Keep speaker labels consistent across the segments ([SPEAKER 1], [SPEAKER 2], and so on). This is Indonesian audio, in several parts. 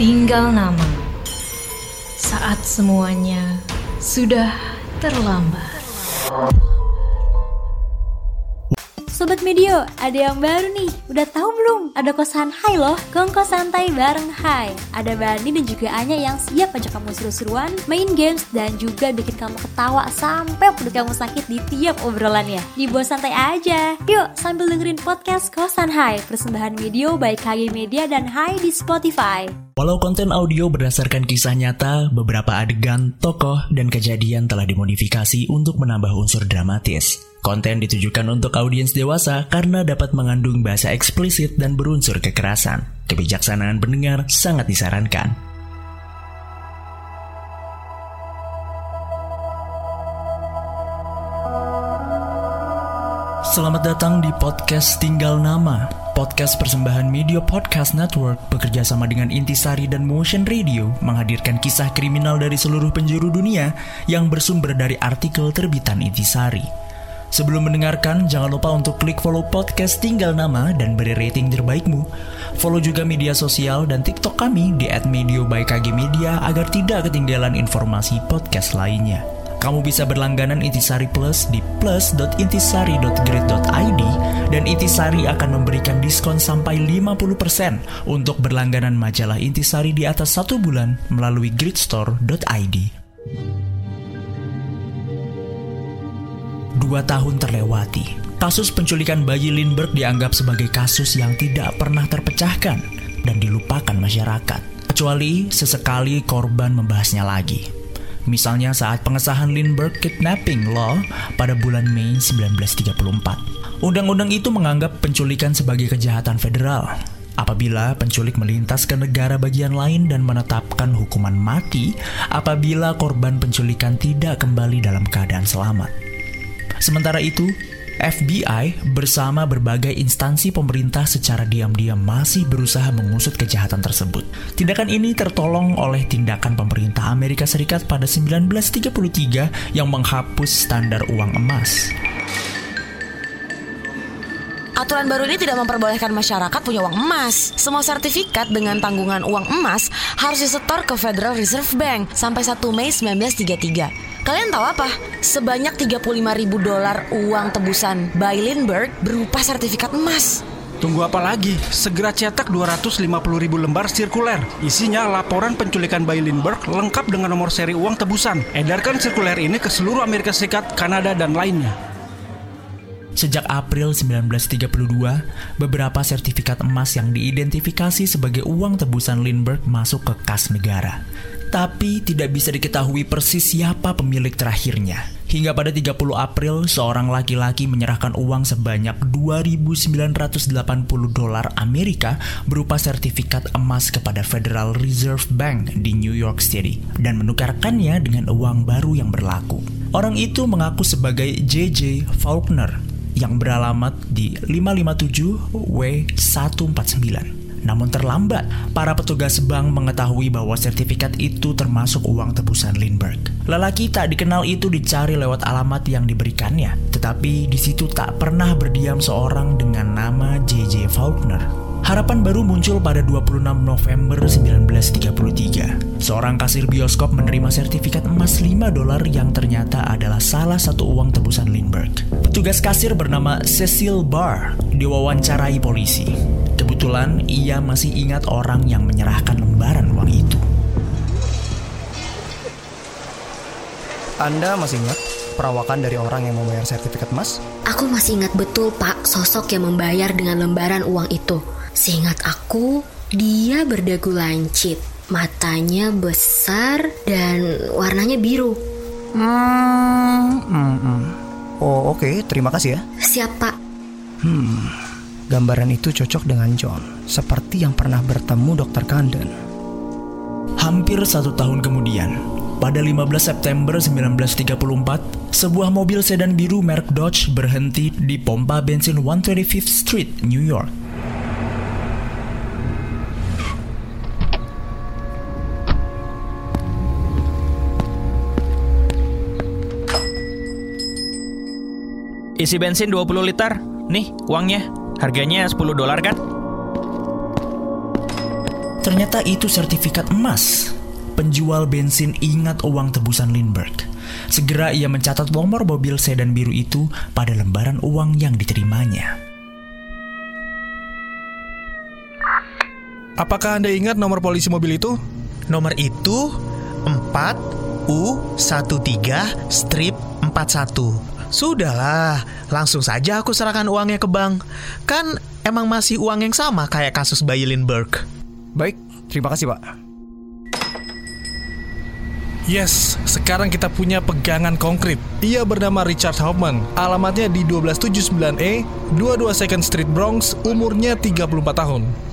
[SPEAKER 1] Tinggal nama. Saat semuanya sudah terlambat.
[SPEAKER 2] Sobat Medio, ada yang baru nih. Udah tahu belum? Ada kosan Hai loh, kongko santai bareng Hai. Ada Bani dan juga Anya yang siap ajak kamu seru-seruan, main games, dan juga bikin kamu ketawa sampai perut kamu sakit di tiap obrolannya. Dibawa santai aja. Yuk, sambil dengerin podcast Kosan Hai, persembahan video by KG Media dan Hai di Spotify.
[SPEAKER 3] Walau konten audio berdasarkan kisah nyata, beberapa adegan, tokoh, dan kejadian telah dimodifikasi untuk menambah unsur dramatis. Konten ditujukan untuk audiens dewasa karena dapat mengandung bahasa eksplisit dan berunsur kekerasan. Kebijaksanaan pendengar sangat disarankan. Selamat datang di podcast Tinggal Nama, podcast persembahan Media Podcast Network bekerja sama dengan Intisari dan Motion Radio menghadirkan kisah kriminal dari seluruh penjuru dunia yang bersumber dari artikel terbitan Intisari. Sebelum mendengarkan, jangan lupa untuk klik follow podcast Tinggal Nama dan beri rating terbaikmu. Follow juga media sosial dan TikTok kami di @medio by KG agar tidak ketinggalan informasi podcast lainnya. Kamu bisa berlangganan Intisari Plus di plus.intisari.grid.id dan Intisari akan memberikan diskon sampai 50% untuk berlangganan majalah Intisari di atas satu bulan melalui gridstore.id. Dua tahun terlewati. Kasus penculikan bayi Lindbergh dianggap sebagai kasus yang tidak pernah terpecahkan dan dilupakan masyarakat. Kecuali sesekali korban membahasnya lagi. Misalnya saat pengesahan Lindbergh Kidnapping Law pada bulan Mei 1934. Undang-undang itu menganggap penculikan sebagai kejahatan federal. Apabila penculik melintas ke negara bagian lain dan menetapkan hukuman mati apabila korban penculikan tidak kembali dalam keadaan selamat. Sementara itu, FBI bersama berbagai instansi pemerintah secara diam-diam masih berusaha mengusut kejahatan tersebut. Tindakan ini tertolong oleh tindakan pemerintah Amerika Serikat pada 1933 yang menghapus standar uang emas.
[SPEAKER 4] Aturan baru ini tidak memperbolehkan masyarakat punya uang emas. Semua sertifikat dengan tanggungan uang emas harus disetor ke Federal Reserve Bank sampai 1 Mei 1933. Kalian tahu apa? Sebanyak 35 ribu dolar uang tebusan by Lindbergh berupa sertifikat emas.
[SPEAKER 5] Tunggu apa lagi? Segera cetak 250 ribu lembar sirkuler. Isinya laporan penculikan bayi Lindbergh lengkap dengan nomor seri uang tebusan. Edarkan sirkuler ini ke seluruh Amerika Serikat, Kanada, dan lainnya.
[SPEAKER 3] Sejak April 1932, beberapa sertifikat emas yang diidentifikasi sebagai uang tebusan Lindbergh masuk ke kas negara. Tapi tidak bisa diketahui persis siapa pemilik terakhirnya. Hingga pada 30 April, seorang laki-laki menyerahkan uang sebanyak 2.980 dolar Amerika berupa sertifikat emas kepada Federal Reserve Bank di New York City dan menukarkannya dengan uang baru yang berlaku. Orang itu mengaku sebagai JJ Faulkner yang beralamat di 557W149. Namun terlambat, para petugas bank mengetahui bahwa sertifikat itu termasuk uang tebusan Lindbergh. Lelaki tak dikenal itu dicari lewat alamat yang diberikannya, tetapi di situ tak pernah berdiam seorang dengan nama JJ Faulkner. Harapan baru muncul pada 26 November 1933. Seorang kasir bioskop menerima sertifikat emas 5 dolar yang ternyata adalah salah satu uang tebusan Lindbergh. Petugas kasir bernama Cecil Barr diwawancarai polisi. Kebetulan ia masih ingat orang yang menyerahkan lembaran uang itu.
[SPEAKER 6] Anda masih ingat perawakan dari orang yang membayar sertifikat emas?
[SPEAKER 7] Aku masih ingat betul pak sosok yang membayar dengan lembaran uang itu. Seingat aku, dia berdagu lancip, matanya besar dan warnanya biru.
[SPEAKER 6] Hmm, hmm, hmm. Oh oke, terima kasih ya.
[SPEAKER 7] Siapa?
[SPEAKER 6] Hmm, gambaran itu cocok dengan John, seperti yang pernah bertemu Dr. Camden.
[SPEAKER 3] Hampir satu tahun kemudian, pada 15 September 1934, sebuah mobil sedan biru merek Dodge berhenti di pompa bensin 125th Street, New York.
[SPEAKER 8] Isi bensin 20 liter. Nih, uangnya. Harganya 10 dolar kan?
[SPEAKER 3] Ternyata itu sertifikat emas. Penjual bensin ingat uang tebusan Lindbergh. Segera ia mencatat nomor mobil sedan biru itu pada lembaran uang yang diterimanya.
[SPEAKER 5] Apakah Anda ingat nomor polisi mobil itu?
[SPEAKER 9] Nomor itu 4U13 strip 41. Sudahlah, langsung saja aku serahkan uangnya ke bank. Kan emang masih uang yang sama kayak kasus bayi Lindbergh.
[SPEAKER 6] Baik, terima kasih pak.
[SPEAKER 5] Yes, sekarang kita punya pegangan konkret. Ia bernama Richard Hoffman. Alamatnya di 1279E, 22 Second Street Bronx, umurnya 34 tahun.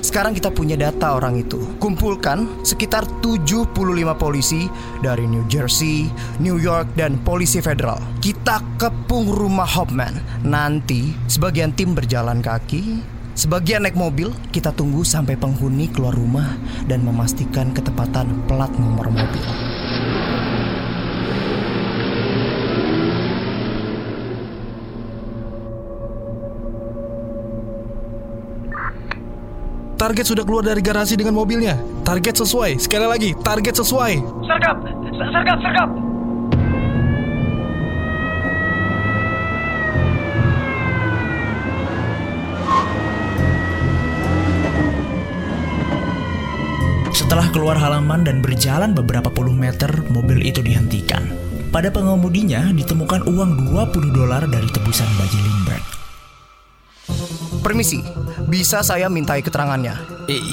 [SPEAKER 6] Sekarang kita punya data orang itu. Kumpulkan sekitar 75 polisi dari New Jersey, New York, dan polisi federal. Kita kepung rumah Hoffman. Nanti sebagian tim berjalan kaki, sebagian naik mobil. Kita tunggu sampai penghuni keluar rumah dan memastikan ketepatan plat nomor mobil.
[SPEAKER 5] Target sudah keluar dari garasi dengan mobilnya. Target sesuai. Sekali lagi, target sesuai.
[SPEAKER 10] Sergap! Sergap! Sergap!
[SPEAKER 3] Setelah keluar halaman dan berjalan beberapa puluh meter, mobil itu dihentikan. Pada pengemudinya ditemukan uang 20 dolar dari tebusan Baji Lindbergh.
[SPEAKER 6] Permisi, bisa saya mintai keterangannya?
[SPEAKER 8] I-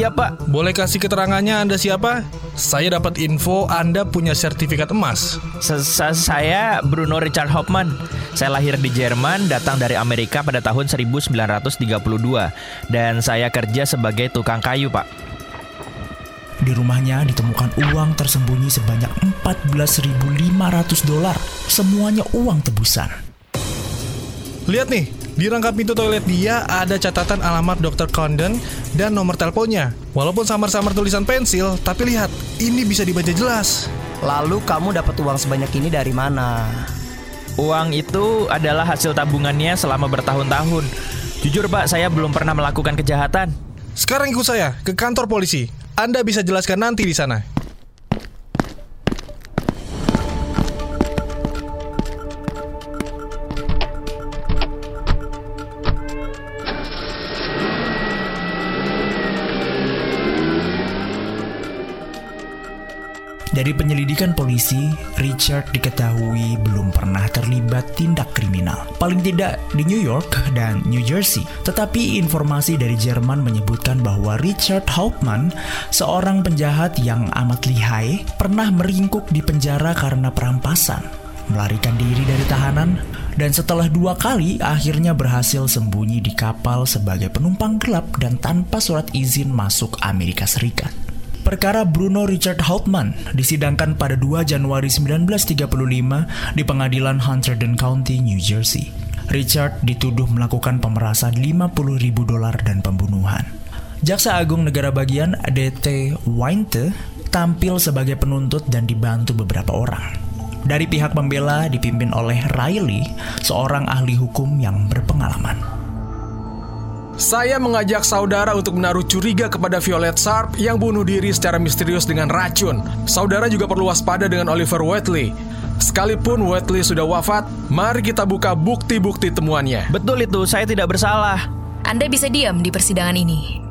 [SPEAKER 8] iya pak.
[SPEAKER 5] Boleh kasih keterangannya Anda siapa? Saya dapat info Anda punya sertifikat emas.
[SPEAKER 8] Sa- saya Bruno Richard Hoffman. Saya lahir di Jerman, datang dari Amerika pada tahun 1932 dan saya kerja sebagai tukang kayu, Pak.
[SPEAKER 3] Di rumahnya ditemukan uang tersembunyi sebanyak 14.500 dolar. Semuanya uang tebusan.
[SPEAKER 5] Lihat nih, di rangka pintu toilet dia ada catatan alamat Dr. Condon dan nomor teleponnya. Walaupun samar-samar tulisan pensil, tapi lihat, ini bisa dibaca jelas.
[SPEAKER 6] Lalu kamu dapat uang sebanyak ini dari mana?
[SPEAKER 8] Uang itu adalah hasil tabungannya selama bertahun-tahun. Jujur, Pak, saya belum pernah melakukan kejahatan.
[SPEAKER 5] Sekarang ikut saya ke kantor polisi. Anda bisa jelaskan nanti di sana.
[SPEAKER 3] Dari penyelidikan polisi, Richard diketahui belum pernah terlibat tindak kriminal. Paling tidak di New York dan New Jersey. Tetapi informasi dari Jerman menyebutkan bahwa Richard Hauptmann, seorang penjahat yang amat lihai, pernah meringkuk di penjara karena perampasan, melarikan diri dari tahanan, dan setelah dua kali akhirnya berhasil sembunyi di kapal sebagai penumpang gelap dan tanpa surat izin masuk Amerika Serikat. Perkara Bruno Richard Hauptmann disidangkan pada 2 Januari 1935 di pengadilan Hunterdon County, New Jersey. Richard dituduh melakukan pemerasan 50 ribu dolar dan pembunuhan. Jaksa Agung Negara Bagian DT Winte tampil sebagai penuntut dan dibantu beberapa orang. Dari pihak pembela dipimpin oleh Riley, seorang ahli hukum yang berpengalaman.
[SPEAKER 5] Saya mengajak saudara untuk menaruh curiga kepada Violet Sharp yang bunuh diri secara misterius dengan racun. Saudara juga perlu waspada dengan Oliver Whiteley. Sekalipun Whiteley sudah wafat, mari kita buka bukti-bukti temuannya.
[SPEAKER 8] Betul itu, saya tidak bersalah.
[SPEAKER 1] Anda bisa diam di persidangan ini.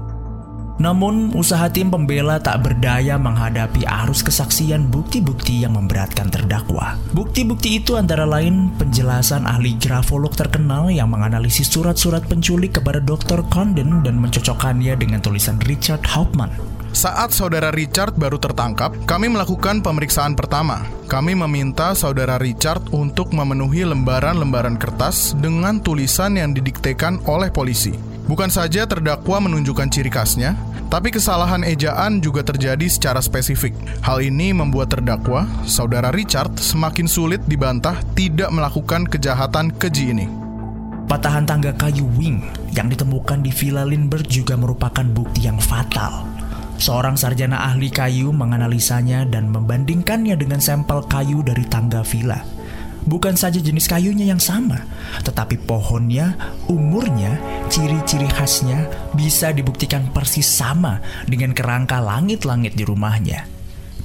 [SPEAKER 3] Namun, usaha tim pembela tak berdaya menghadapi arus kesaksian bukti-bukti yang memberatkan terdakwa. Bukti-bukti itu antara lain penjelasan ahli grafolog terkenal yang menganalisis surat-surat penculik kepada Dr. Condon dan mencocokkannya dengan tulisan Richard Hauptmann.
[SPEAKER 11] Saat saudara Richard baru tertangkap, kami melakukan pemeriksaan pertama. Kami meminta saudara Richard untuk memenuhi lembaran-lembaran kertas dengan tulisan yang didiktekan oleh polisi. Bukan saja terdakwa menunjukkan ciri khasnya, tapi kesalahan ejaan juga terjadi secara spesifik. Hal ini membuat terdakwa, saudara Richard, semakin sulit dibantah tidak melakukan kejahatan keji ini.
[SPEAKER 3] Patahan tangga kayu wing yang ditemukan di Villa Lindbergh juga merupakan bukti yang fatal. Seorang sarjana ahli kayu menganalisanya dan membandingkannya dengan sampel kayu dari tangga villa. Bukan saja jenis kayunya yang sama, tetapi pohonnya, umurnya, ciri-ciri khasnya bisa dibuktikan persis sama dengan kerangka langit-langit di rumahnya.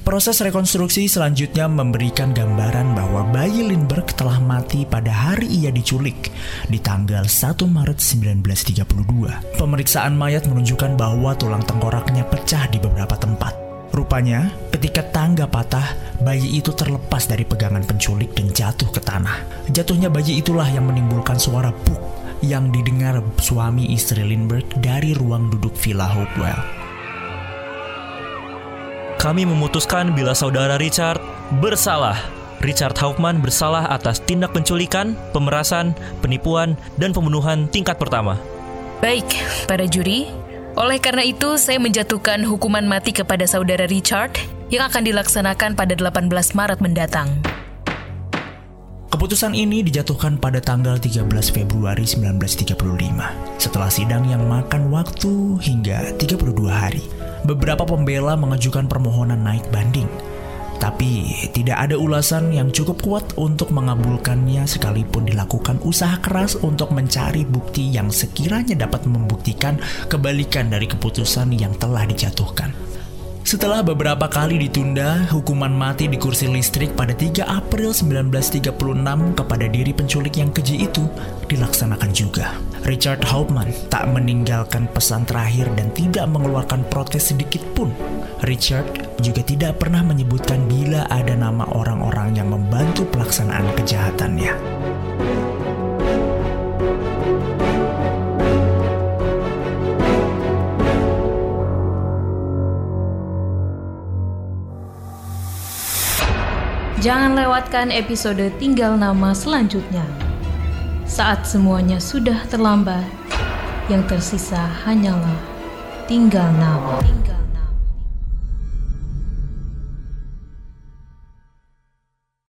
[SPEAKER 3] Proses rekonstruksi selanjutnya memberikan gambaran bahwa bayi Lindbergh telah mati pada hari ia diculik di tanggal 1 Maret 1932. Pemeriksaan mayat menunjukkan bahwa tulang tengkoraknya pecah di beberapa tempat. Rupanya, ketika tangga patah, bayi itu terlepas dari pegangan penculik dan jatuh ke tanah. Jatuhnya bayi itulah yang menimbulkan suara buk yang didengar suami istri Lindbergh dari ruang duduk Villa Hopewell.
[SPEAKER 12] Kami memutuskan bila saudara Richard bersalah. Richard Hauptmann bersalah atas tindak penculikan, pemerasan, penipuan, dan pembunuhan tingkat pertama.
[SPEAKER 1] Baik, para juri. Oleh karena itu, saya menjatuhkan hukuman mati kepada saudara Richard yang akan dilaksanakan pada 18 Maret mendatang.
[SPEAKER 3] Keputusan ini dijatuhkan pada tanggal 13 Februari 1935 setelah sidang yang makan waktu hingga 32 hari beberapa pembela mengajukan permohonan naik banding. Tapi tidak ada ulasan yang cukup kuat untuk mengabulkannya sekalipun dilakukan usaha keras untuk mencari bukti yang sekiranya dapat membuktikan kebalikan dari keputusan yang telah dijatuhkan. Setelah beberapa kali ditunda, hukuman mati di kursi listrik pada 3 April 1936 kepada diri penculik yang keji itu dilaksanakan juga. Richard Hauptmann tak meninggalkan pesan terakhir dan tidak mengeluarkan protes sedikit pun. Richard juga tidak pernah menyebutkan bila ada nama orang-orang yang membantu pelaksanaan kejahatannya.
[SPEAKER 13] Jangan lewatkan episode Tinggal Nama selanjutnya. Saat semuanya sudah terlambat, yang tersisa hanyalah tinggal nama. Tinggal